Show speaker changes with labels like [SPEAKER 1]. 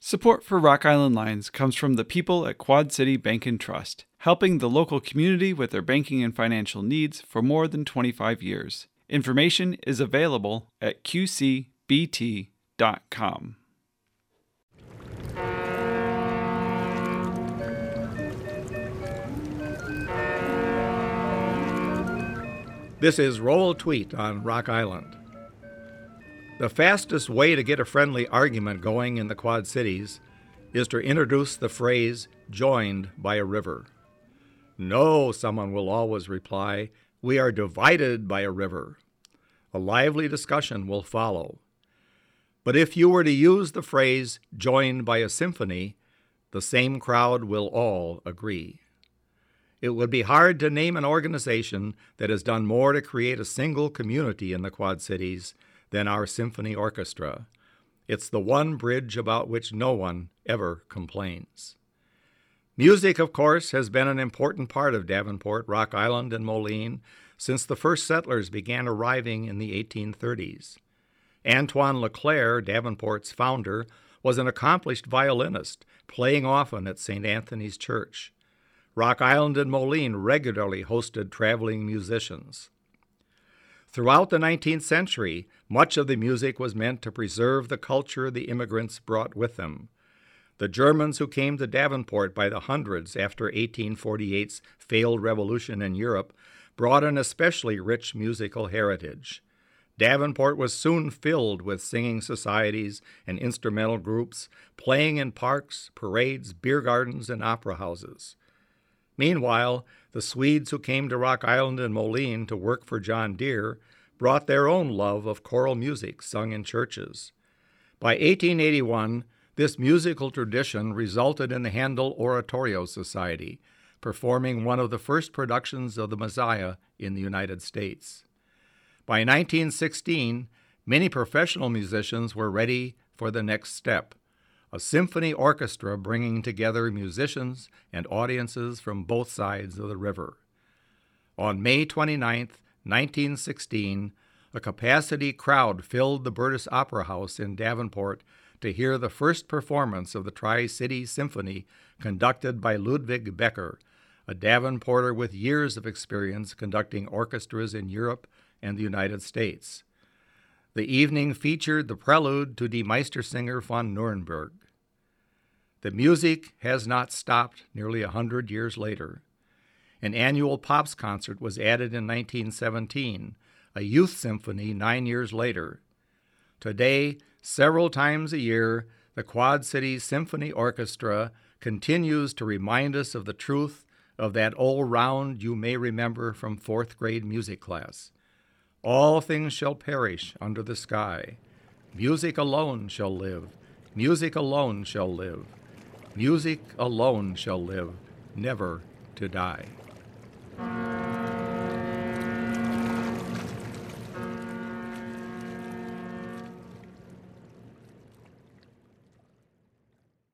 [SPEAKER 1] Support for Rock Island Lines comes from the people at Quad City Bank and Trust, helping the local community with their banking and financial needs for more than 25 years. Information is available at qcbt.com.
[SPEAKER 2] This is Roald Tweet on Rock Island. The fastest way to get a friendly argument going in the Quad Cities is to introduce the phrase joined by a river. No, someone will always reply, we are divided by a river. A lively discussion will follow. But if you were to use the phrase joined by a symphony, the same crowd will all agree. It would be hard to name an organization that has done more to create a single community in the Quad Cities than our symphony orchestra. It's the one bridge about which no one ever complains. Music, of course, has been an important part of Davenport, Rock Island, and Moline since the first settlers began arriving in the 1830s. Antoine LeClaire, Davenport's founder, was an accomplished violinist, playing often at St. Anthony's Church. Rock Island and Moline regularly hosted traveling musicians. Throughout the 19th century, much of the music was meant to preserve the culture the immigrants brought with them. The Germans who came to Davenport by the hundreds after 1848's failed revolution in Europe brought an especially rich musical heritage. Davenport was soon filled with singing societies and instrumental groups, playing in parks, parades, beer gardens, and opera houses. Meanwhile, the Swedes who came to Rock Island and Moline to work for John Deere brought their own love of choral music sung in churches. By 1881, this musical tradition resulted in the Handel Oratorio Society, performing one of the first productions of the Messiah in the United States. By 1916, many professional musicians were ready for the next step a symphony orchestra bringing together musicians and audiences from both sides of the river. On May 29, 1916, a capacity crowd filled the Burtis Opera House in Davenport to hear the first performance of the Tri City Symphony conducted by Ludwig Becker, a Davenporter with years of experience conducting orchestras in Europe and the United States. The evening featured the prelude to Die Meistersinger von Nuremberg. The music has not stopped nearly a hundred years later. An annual Pops concert was added in 1917, a youth symphony nine years later. Today, several times a year, the Quad Cities Symphony Orchestra continues to remind us of the truth of that old round you may remember from fourth grade music class. All things shall perish under the sky. Music alone shall live. Music alone shall live. Music alone shall live, never to die.